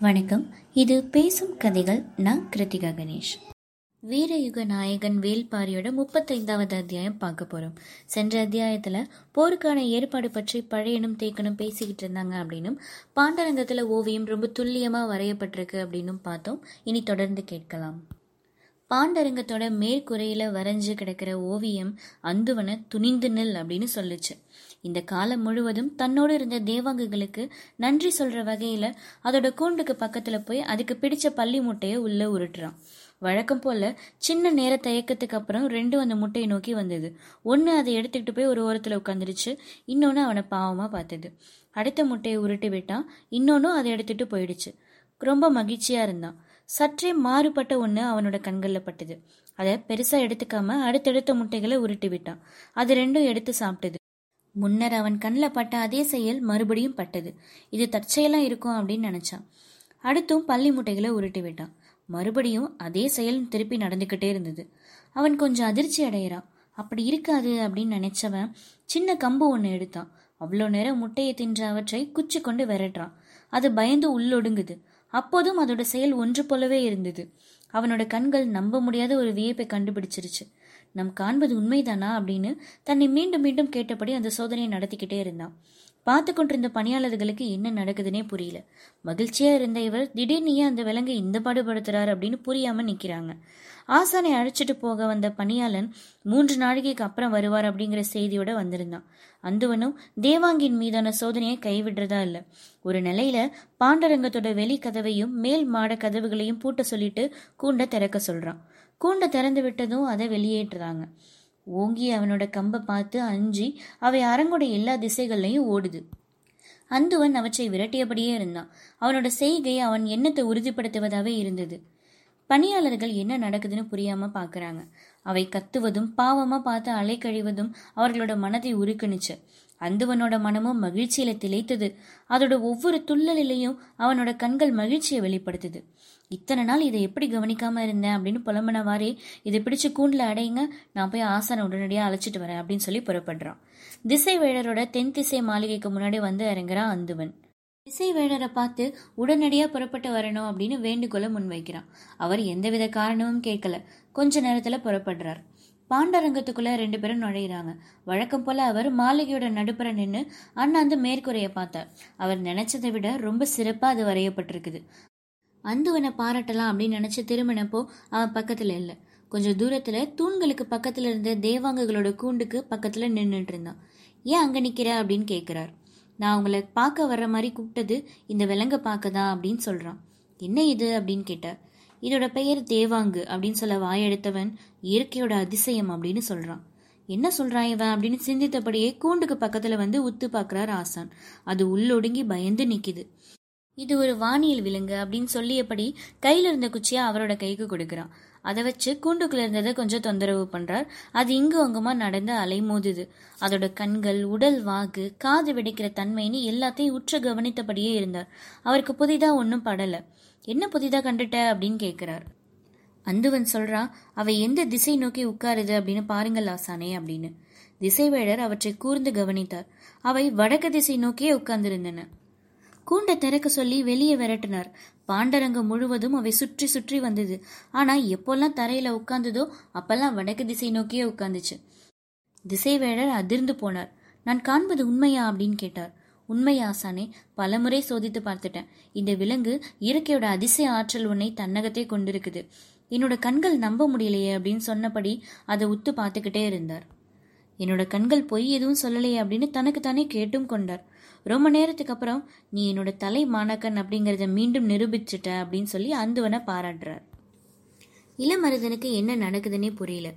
வணக்கம். இது பேசும் கதைகள். நான் கிருத்திகா கணேஷ். வீரயுக நாயகன் வேல்பாரியோட முப்பத்தைந்தாவது அத்தியாயம் பார்க்க போகிறோம் சென்ற அத்தியாயத்தில் போருக்கான ஏற்பாடு பற்றி பழையனும் தேக்கனும் பேசிக்கிட்டு இருந்தாங்க அப்படின்னும் பாண்டரங்கத்தில் ஓவியம் ரொம்ப துல்லியமாக வரையப்பட்டிருக்கு அப்படின்னும் பார்த்தோம். இனி தொடர்ந்து கேட்கலாம். பாண்டரங்கத்தோட மேற்குறையில வரைஞ்சு கிடக்கிற ஓவியம் அந்துவனை துணிந்து நில் அப்படின்னு சொல்லுச்சு. இந்த காலம் முழுவதும் தன்னோடு இருந்த தேவாங்குகளுக்கு நன்றி சொல்ற வகையில அதோட கூண்டுக்கு பக்கத்துல போய் அதுக்கு பிடிச்ச பள்ளி முட்டையை உள்ள உருட்டுறான். வழக்கம் போல சின்ன நேர தயக்கத்துக்கு அப்புறம் ரெண்டும் அந்த முட்டையை நோக்கி வந்தது. ஒன்று அதை எடுத்துக்கிட்டு போய் ஒரு ஓரத்தில் உட்காந்துருச்சு இன்னொன்று அவனை பாவமாக பார்த்தது. அடுத்த முட்டையை உருட்டி விட்டான். இன்னொன்னும் அதை எடுத்துட்டு போயிடுச்சு. ரொம்ப மகிழ்ச்சியா இருந்தான். சற்றே மாறுபட்ட ஒன்று அவனோட கண்களில் பட்டது. அதை பெருசாக எடுத்துக்காம அடுத்தடுத்த முட்டைகளை உருட்டி விட்டான். அது ரெண்டும் எடுத்து சாப்பிட்டது. முன்னர் அவன் கண்ணில் பட்ட அதே செயல் மறுபடியும் பட்டது. இது தற்செயலாக இருக்கும் அப்படின்னு நினச்சான். அடுத்தும் பள்ளி முட்டைகளை உருட்டி விட்டான். மறுபடியும் அதே செயல் திருப்பி நடந்துக்கிட்டே இருந்தது. அவன் கொஞ்சம் அதிர்ச்சி அடையிறான் அப்படி இருக்காது அப்படின்னு நினைச்சவன் சின்ன கம்பு ஒன்று எடுத்தான். அவ்வளோ நேரம் முட்டையை தின்ற அவற்றை குச்சி கொண்டு விரட்டுறான். அது பயந்து உள்ளொடுங்குது. அப்போதும் அதோட செயல் ஒன்று போலவே இருந்தது. அவனோட கண்கள் நம்ப முடியாத ஒரு வியப்பை கண்டுபிடிச்சிருச்சு. நம் காண்பது உண்மைதானா அப்படின்னு தன்னை மீண்டும் மீண்டும் கேட்டபடி அந்த சோதனையை நடத்திக்கிட்டே இருந்தான். பார்த்து கொண்டிருந்த பணியாளர்களுக்கு என்ன நடக்குதுன்னே புரியல. மகிழ்ச்சியா இருந்த இவர் திடீர்னு ஏன் அந்த விலங்கை இந்த பாடுபடுத்துறாரு அப்படின்னு புரியாம நிக்கிறாங்க. ஆசானை அழைச்சிட்டு போக வந்த பணியாளன் மூன்று நாழிகைக்கு அப்புறம் வருவார் அப்படிங்கிற செய்தியோட வந்திருந்தான். அந்துவனும் தேவாங்கின் மீதான சோதனையை கைவிடுறதா இல்லை. ஒரு நிலையில பாண்டரங்கத்தோட வெளி கதவையும் மேல் மாட கதவுகளையும் பூட்ட சொல்லிட்டு கூண்டை திறக்க சொல்றான். கூண்டை திறந்து விட்டதும் அதை வெளியேற்றுறாங்க. ஓங்கி அவனோட கம்பை பார்த்து அஞ்சி அவை அரங்கோட எல்லா திசைகள்லையும் ஓடுது. அந்துவன் அவற்றை விரட்டியபடியே இருந்தான். அவனோட செய்கை அவன் எண்ணத்தை உறுதிப்படுத்துவதாகவே இருந்தது. பணியாளர்கள் என்ன நடக்குதுன்னு புரியாம பாக்குறாங்க அவை கத்துவதும் பாவமா பார்த்து அலை கழிவதும் அவர்களோட மனதை உருக்குனுச்சு. அந்துவனோட மனமும் மகிழ்ச்சியில திளைத்தது. அதோட ஒவ்வொரு துள்ளலிலையும் அவனோட கண்கள் மகிழ்ச்சியை வெளிப்படுத்துது. இத்தனை நாள் இதை எப்படி கவனிக்காம இருந்தேன் அப்படின்னு புலம்பனவாறே இதை பிடிச்சு கூண்டில் அடையுங்க நான் போய் ஆசனை உடனடியாக அழைச்சிட்டு வரேன் அப்படின்னு சொல்லி புறப்படுறான். திசை வேடரோட தென் திசை மாளிகைக்கு முன்னாடி வந்து இறங்குறான் அந்துவன். திசை வேடரை பார்த்து உடனடியா புறப்பட்டு வரணும் அப்படின்னு வேண்டுகோளை முன்வைக்கிறான். அவர் எந்தவித காரணமும் கேட்கல. கொஞ்ச நேரத்துல புறப்படுறார். பாண்டரங்கத்துக்குள்ள ரெண்டு பேரும் நுழையிறாங்க. வழக்கம் போல அவர் மாளிகையோட நடுப்புற நின்று அண்ணாந்து மேற்கூரைய பார்த்தார். அவர் நினைச்சதை விட ரொம்ப சிறப்பா அது வரையப்பட்டிருக்குது. அந்துவனை பாராட்டலாம் அப்படின்னு நினைச்சு திரும்பினப்போ அவன் பக்கத்துல இல்லை. கொஞ்சம் தூரத்துல தூண்களுக்கு பக்கத்துல இருந்த தேவாங்கங்களோட கூண்டுக்கு பக்கத்துல நின்றுட்டு இருந்தான். ஏன் அங்க நிக்கிற? அப்படின்னு கேக்குறார். நான் உங்களை பார்க்க வர்ற மாதிரி கூப்பிட்டது இந்த விலங்க பார்க்க தான் அப்படின்னு சொல்றான். என்ன இது? அப்படின்னு கேட்டார். இதோட பெயர் தேவாங்கு அப்படின்னு சொல்ல வாயெடுத்தவன் இயற்கையோட அதிசயம் அப்படின்னு சொல்றான். என்ன சொல்றான் இவன் அப்படின்னு சிந்தித்தபடியே கூண்டுக்கு பக்கத்துல வந்து உத்து பாக்குறார் ஆசான். அது உள்ளொடுங்கி பயந்து நிக்குது. இது ஒரு வானியல் விலங்கு அப்படின்னு சொல்லியபடி கையில இருந்த குச்சியா அவரோட கைக்கு கொடுக்குறான். அதை வச்சு கூண்டுக்குள்ள இருந்ததை கொஞ்சம் தொந்தரவு பண்றார். அது இங்கு அங்குமா நடந்து அலைமோதுது. அதோட கண்கள் உடல் வாகு காது வெடிக்கிற தன்மைன்னு எல்லாத்தையும் உற்று கவனித்தபடியே இருந்தார். அவருக்கு புதிதா ஒன்றும் படலை. என்ன புதிதாக கண்டுட்ட? அப்படின்னு கேட்குறார் அந்துவன் சொல்றான் அவை எந்த திசை நோக்கி உட்காருது? அப்படின்னு பாருங்கள் ஆசானே அப்படின்னு. திசைவேடர் அவற்றை கூர்ந்து கவனித்தார். அவை வடக்கு திசை நோக்கியே உட்கார்ந்திருந்தன. கூண்டை திறக்க சொல்லி வெளியே விரட்டினார். பாண்டரங்கம் முழுவதும் அவை சுற்றி சுற்றி வந்தது. ஆனா எப்போல்லாம் தரையில உட்கார்ந்ததோ அப்பெல்லாம் வடக்கு திசை நோக்கியே உட்கார்ந்துச்சு. திசைவேடர் அதிர்ந்து போனார். நான் காண்பது உண்மையா? அப்படின்னு கேட்டார். உண்மை ஆசானே பலமுறை சோதித்து பார்த்துட்டேன். இந்த விலங்கு இயற்கையோட அதிசய ஆற்றல் உன்னை தன்னகத்தே கொண்டிருக்குது. என்னோட கண்கள் நம்ப முடியலையே அப்படின்னு சொன்னபடி அதை உத்து பார்த்துக்கிட்டே இருந்தார். என்னோட கண்கள் பொய் எதுவும் சொல்லலையே அப்படின்னு தனக்கு தானே கேட்டும் கொண்டார். ரொம்ப நேரத்துக்கு அப்புறம் நீ என்னோட தலை மாணக்கன் அப்படிங்கிறத மீண்டும் நிரூபிச்சுட்ட அப்படின்னு சொல்லி அந்துவனை பாராட்டுறார். இளமருதனுக்கு என்ன நடக்குதுன்னே புரியல.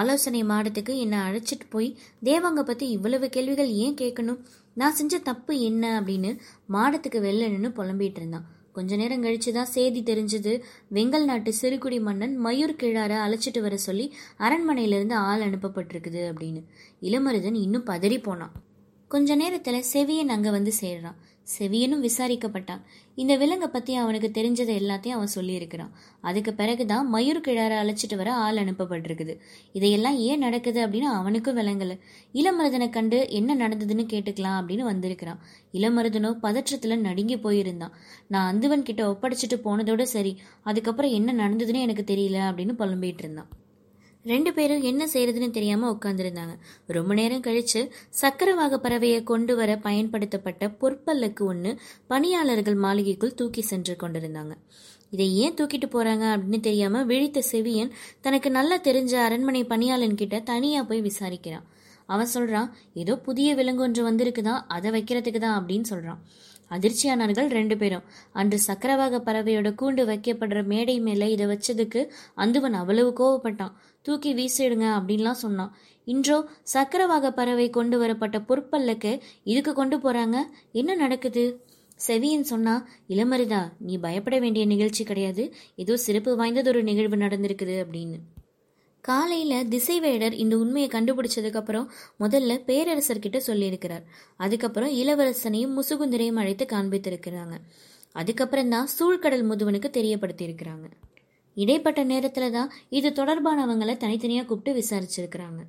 ஆலோசனை மாடத்துக்கு என்னை அழைச்சிட்டு போய் தேவாங்க பத்தி இவ்வளவு கேள்விகள் ஏன் கேட்கணும்? நான் செஞ்ச தப்பு என்ன அப்படின்னு மாடத்துக்கு வெளில நின்று புலம்பிட்டு இருந்தான். கொஞ்ச நேரம் கழிச்சுதான் செய்தி தெரிஞ்சது. வெங்கல் நாட்டு சிறுகுடி மன்னன் மயூர் கிழார அழைச்சிட்டு வர சொல்லி அரண்மனையிலிருந்து ஆள் அனுப்பப்பட்டிருக்குது அப்படின்னு. இளமருதன் இன்னும் பதறி போனான். கொஞ்ச நேரத்துல செவியன் அங்க வந்து சேர்றான். செவியனும் விசாரிக்கப்பட்டான். இந்த விலங்கை பத்தி அவனுக்கு தெரிஞ்சதை எல்லாத்தையும் அவன் சொல்லியிருக்கிறான். அதுக்கு பிறகுதான் மயூர் கிழார அழைச்சிட்டு வர ஆள் அனுப்பப்பட்டிருக்குது. இதையெல்லாம் ஏன் நடக்குது அப்படின்னு அவனுக்கும் விளங்கல இளமருதனை கண்டு என்ன நடந்ததுன்னு கேட்டுக்கலாம் அப்படின்னு வந்திருக்கிறான். இளமருதனோ பதற்றத்துல நடுங்கி போயிருந்தான். நான் அந்துவன் கிட்ட ஒப்படைச்சிட்டு போனதோட சரி அதுக்கப்புறம் என்ன நடந்ததுன்னு எனக்கு தெரியல அப்படின்னு புலம்பிட்டு இருந்தான். ரெண்டு பேரும் என்ன செய்யறதுன்னு தெரியாம உட்காந்துருந்தாங்க ரொம்ப நேரம் கழிச்சு சக்கரவாக பறவையை கொண்டு வர பயன்படுத்தப்பட்ட பொற்பல்லுக்கு ஒன்று பணியாளர்கள் மாளிகைக்குள் தூக்கி சென்று கொண்டிருந்தாங்க. இதை ஏன் தூக்கிட்டு போறாங்க அப்படின்னு தெரியாம விழித்த செவியன் தனக்கு நல்லா தெரிஞ்ச அரண்மனை பணியாளன் கிட்ட தனியா போய் விசாரிக்கிறான். அவன் சொல்றான் ஏதோ புதிய விலங்கு ஒன்று வந்திருக்குதான் அதை வைக்கிறதுக்கு தான் அப்படின்னு சொல்றான். அதிர்ச்சியானார்கள் ரெண்டு பேரும். அன்று சக்கரவாக பறவையோட கூண்டு வைக்கப்படுற மேடை மேல இதை வச்சதுக்கு அந்துவன் அவ்வளவு கோவப்பட்டான். தூக்கி வீசிடுங்க அப்படின்லாம் சொன்னான். இன்றோ சக்கரவாக பறவை கொண்டு வரப்பட்ட பொற்பல்லுக்கு இதுக்கு கொண்டு போறாங்க? என்ன நடக்குது? செவியன் சொன்னா இளமரிதா நீ பயப்பட வேண்டிய நிகழ்ச்சி கிடையாது. ஏதோ சிறப்பு வாய்ந்ததொரு நிகழ்வு நடந்திருக்குது அப்படின்னு. காலையில் திசைவேடர் இந்த உண்மையை கண்டுபிடிச்சதுக்கப்புறம் முதல்ல பேரரசர்கிட்ட சொல்லியிருக்கிறார். அதுக்கப்புறம் இளவரசனையும் முசுகுந்தரையும் அழைத்து காண்பித்திருக்கிறாங்க. அதுக்கப்புறம் தான் சூழ்கடல் முதுவனுக்கு தெரியப்படுத்தியிருக்கிறாங்க. இடைப்பட்ட நேரத்துல தான் இது தொடர்பானவங்களை தனித்தனியாக கூப்பிட்டு விசாரிச்சிருக்கிறாங்க.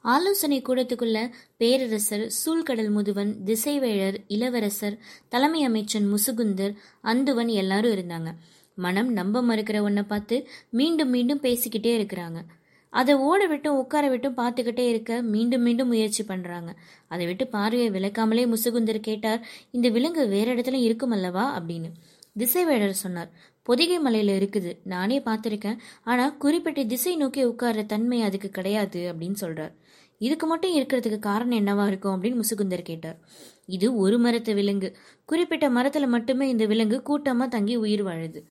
ஆலோசனை கூடத்துக்குள்ள பேரரசர் சூழ்கடல் முதுவன் திசைவேழர் இளவரசர் தலைமை அமைச்சன் முசுகுந்தர் அந்துவன் எல்லாரும் இருந்தாங்க. மனம் நம்ப மறுக்கிற ஒன்றை பார்த்து மீண்டும் மீண்டும் பேசிக்கிட்டே இருக்கிறாங்க. அதை ஓட விட்டும் உட்கார விட்டும் பார்த்துக்கிட்டே இருக்க மீண்டும் மீண்டும் முயற்சி பண்றாங்க. அதை விட்டு பார்வையை விளக்காமலே முசுகுந்தர் கேட்டார் இந்த விலங்கு வேற இடத்துல இருக்கும் அல்லவா? அப்படின்னு. திசைவேடர் சொன்னார் பொதிகை மலையில இருக்குது. நானே பார்த்துருக்கேன். ஆனா குறிப்பிட்ட திசை நோக்கி உட்கார்ற தன்மை அதுக்கு கிடையாது அப்படின்னு சொல்றார். இதுக்கு மட்டும் இருக்கிறதுக்கு காரணம் என்னவா இருக்கும்? அப்படின்னு முசுகுந்தர் கேட்டார். இது ஒரு மரத்து விலங்கு. குறிப்பிட்ட மரத்துல மட்டுமே இந்த விலங்கு கூட்டமா தங்கி உயிர் வாழுது.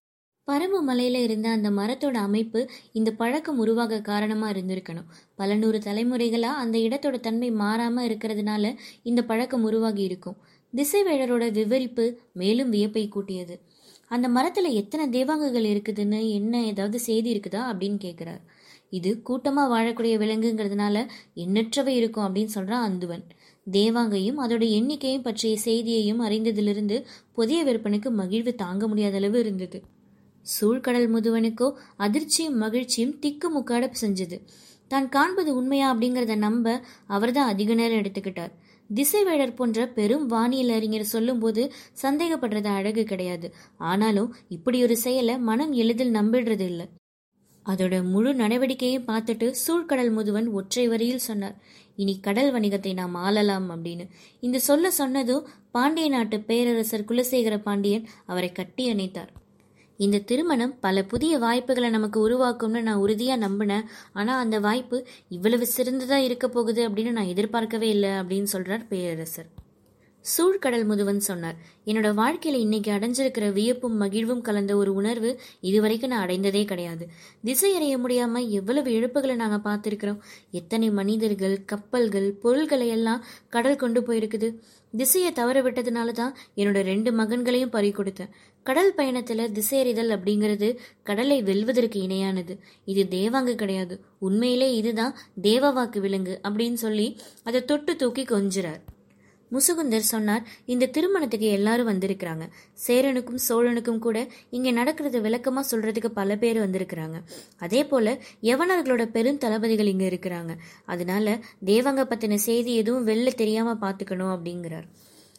பரம மலையில இருந்த அந்த மரத்தோட அமைப்பு இந்த பழக்கம் உருவாக காரணமா இருந்திருக்கணும். பல நூறு தலைமுறைகளா அந்த இடத்தோட தன்மை மாறாம இருக்கிறதுனால இந்த பழக்கம் உருவாகி இருக்கும். திசைவேடரோட விவரிப்பு மேலும் வியப்பை கூட்டியது. அந்த மரத்துல எத்தனை தேவாங்கங்கள் இருக்குதுன்னு என்ன ஏதாவது செய்தி இருக்குதா அப்படின்னு கேட்கிறார் இது கூட்டமா வாழக்கூடிய விலங்குங்கிறதுனால எண்ணற்றவை இருக்கும் அப்படின்னு சொல்றான் அந்துவன். தேவாங்கையும் அதோட எண்ணிக்கையும் பற்றிய செய்தியையும் அறிந்ததிலிருந்து புதிய விற்பனுக்கு மகிழ்வு தாங்க முடியாத அளவு இருந்தது. சூழ்கடல் முதுவனுக்கோ அதிர்ச்சியும் மகிழ்ச்சியும் திக்கு முக்காட செஞ்சது. தான் காண்பது உண்மையா அப்படிங்கிறத நம்ப அவர்தான் அதிக நேரம் எடுத்துக்கிட்டார். திசைவேடர் போன்ற பெரும் வானியல் அறிஞர் சொல்லும்போது சந்தேகப்படுறது அழகு கிடையாது. ஆனாலும் இப்படி ஒரு செயலை மனம் எளிதில் நம்பிடுறது இல்லை. அதோட முழு நடவடிக்கையும் பார்த்துட்டு சூழ்கடல் முதுவன் ஒற்றை வரியில் சொன்னார். இனி கடல் வணிகத்தை நாம் ஆளலாம் அப்படின்னு. இந்த சொல்ல சொன்னதும் பாண்டிய நாட்டு பேரரசர் குலசேகர பாண்டியன் அவரை கட்டி அணைத்தார். இந்த திருமணம் பல புதிய வாய்ப்புகளை நமக்கு உருவாக்கும்னு நான் உறுதியாக நம்பினேன். ஆனால் அந்த வாய்ப்பு இவ்வளவு சிறந்ததாக இருக்க போகுது அப்படின்னு நான் எதிர்பார்க்கவே இல்லை அப்படின்னு சொல்கிறார் பேரரசர். சூழ்கடல் முதுவன் சொன்னார். என்னோட வாழ்க்கையில இன்னைக்கு அடைஞ்சிருக்கிற வியப்பும் மகிழ்வும் கலந்த ஒரு உணர்வு இதுவரைக்கும் நான் அடைந்ததே கிடையாது. திசை அறிய முடியாம எவ்வளவு இழப்புகளை நாங்க பார்த்திருக்கிறோம். எத்தனை மனிதர்கள் கப்பல்கள் பொருள்களை எல்லாம் கடல் கொண்டு போயிருக்குது. திசையை தவற விட்டதுனால தான் என்னோட ரெண்டு மகன்களையும் பறி கொடுத்தேன். கடல் பயணத்துல திசையறிதல் அப்படிங்கிறது கடலை வெல்வதற்கு இணையானது. இது தேவாங்கு கிடையாது. உண்மையிலே இதுதான் தேவவாக்கு விலங்கு அப்படின்னு சொல்லி அதை தொட்டு தூக்கி கொஞ்சிறார். முசுகுந்தர் சொன்னார் இந்த திருமணத்துக்கு எல்லாரும் வந்திருக்கிறாங்க. சேரனுக்கும் சோழனுக்கும் கூட இங்க நடக்கிறது விளக்கமா சொல்றதுக்கு பல பேர் வந்திருக்கிறாங்க. அதே போல யவனர்களோட பெரும் தளபதிகள் இங்க இருக்கிறாங்க. அதனால தேவங்க பத்தின செய்தி எதுவும் வெளில தெரியாம பாத்துக்கணும் அப்படிங்கிறார்.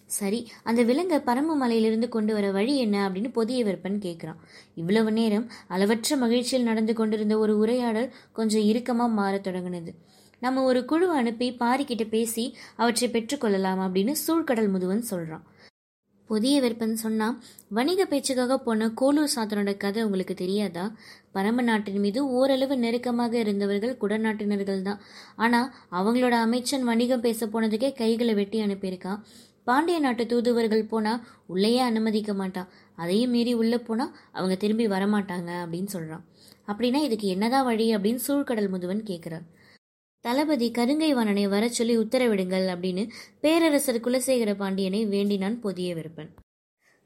சரி அந்த விலங்கை பரம்பு மலையிலிருந்து கொண்டு வர வழி என்ன அப்படின்னு புதிய விற்பன் கேட்குறான். இவ்வளவு நேரம் அளவற்ற மகிழ்ச்சியில் நடந்து கொண்டிருந்த ஒரு உரையாடல் கொஞ்சம் இறுக்கமா மாறத் தொடங்கினது. நம்ம ஒரு குழு அனுப்பி பாரிக்கிட்ட பேசி அவற்றை பெற்றுக்கொள்ளலாம் அப்படின்னு சூழ்கடல் முதுவன் சொல்றான். புதிய விற்பன் சொன்னா வணிக பேச்சுக்காக போன கோலூர் சாத்தனோட கதை உங்களுக்கு தெரியாதா? பரம நாட்டின் மீது ஓரளவு நெருக்கமாக இருந்தவர்கள் குடநாட்டினர்கள் தான். ஆனா அவங்களோட அமைச்சன் வணிகம் பேச போனதுக்கே கைகளை வெட்டி அனுப்பியிருக்கான் பாண்டிய நாட்டு தூதுவர்கள் போனா உள்ளேயே அனுமதிக்க மாட்டான் அதையும் மீறி உள்ள போனா அவங்க திரும்பி வரமாட்டாங்க அப்படின்னு சொல்றான். அப்படின்னா இதுக்கு என்னதான் வழி அப்படின்னு சூழ்கடல் முதுவன் கேட்கிறார் தளபதி கருங்கை வாணனை வர சொல்லி உத்தரவிடுங்கள் அப்படின்னு பேரரசர் குலசேகர பாண்டியனை வேண்டினான் புதிய விருப்பன்.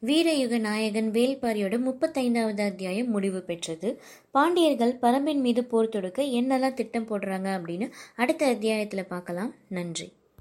வீரயுக நாயகன் வேல்பாரியோட முப்பத்தைந்தாவது அத்தியாயம் முடிவு பெற்றது. பாண்டியர்கள் பரம்பின் மீது போர் தொடுக்க என்னெல்லாம் திட்டம் போடுறாங்க அப்படின்னு அடுத்த அத்தியாயத்தில் பார்க்கலாம். நன்றி.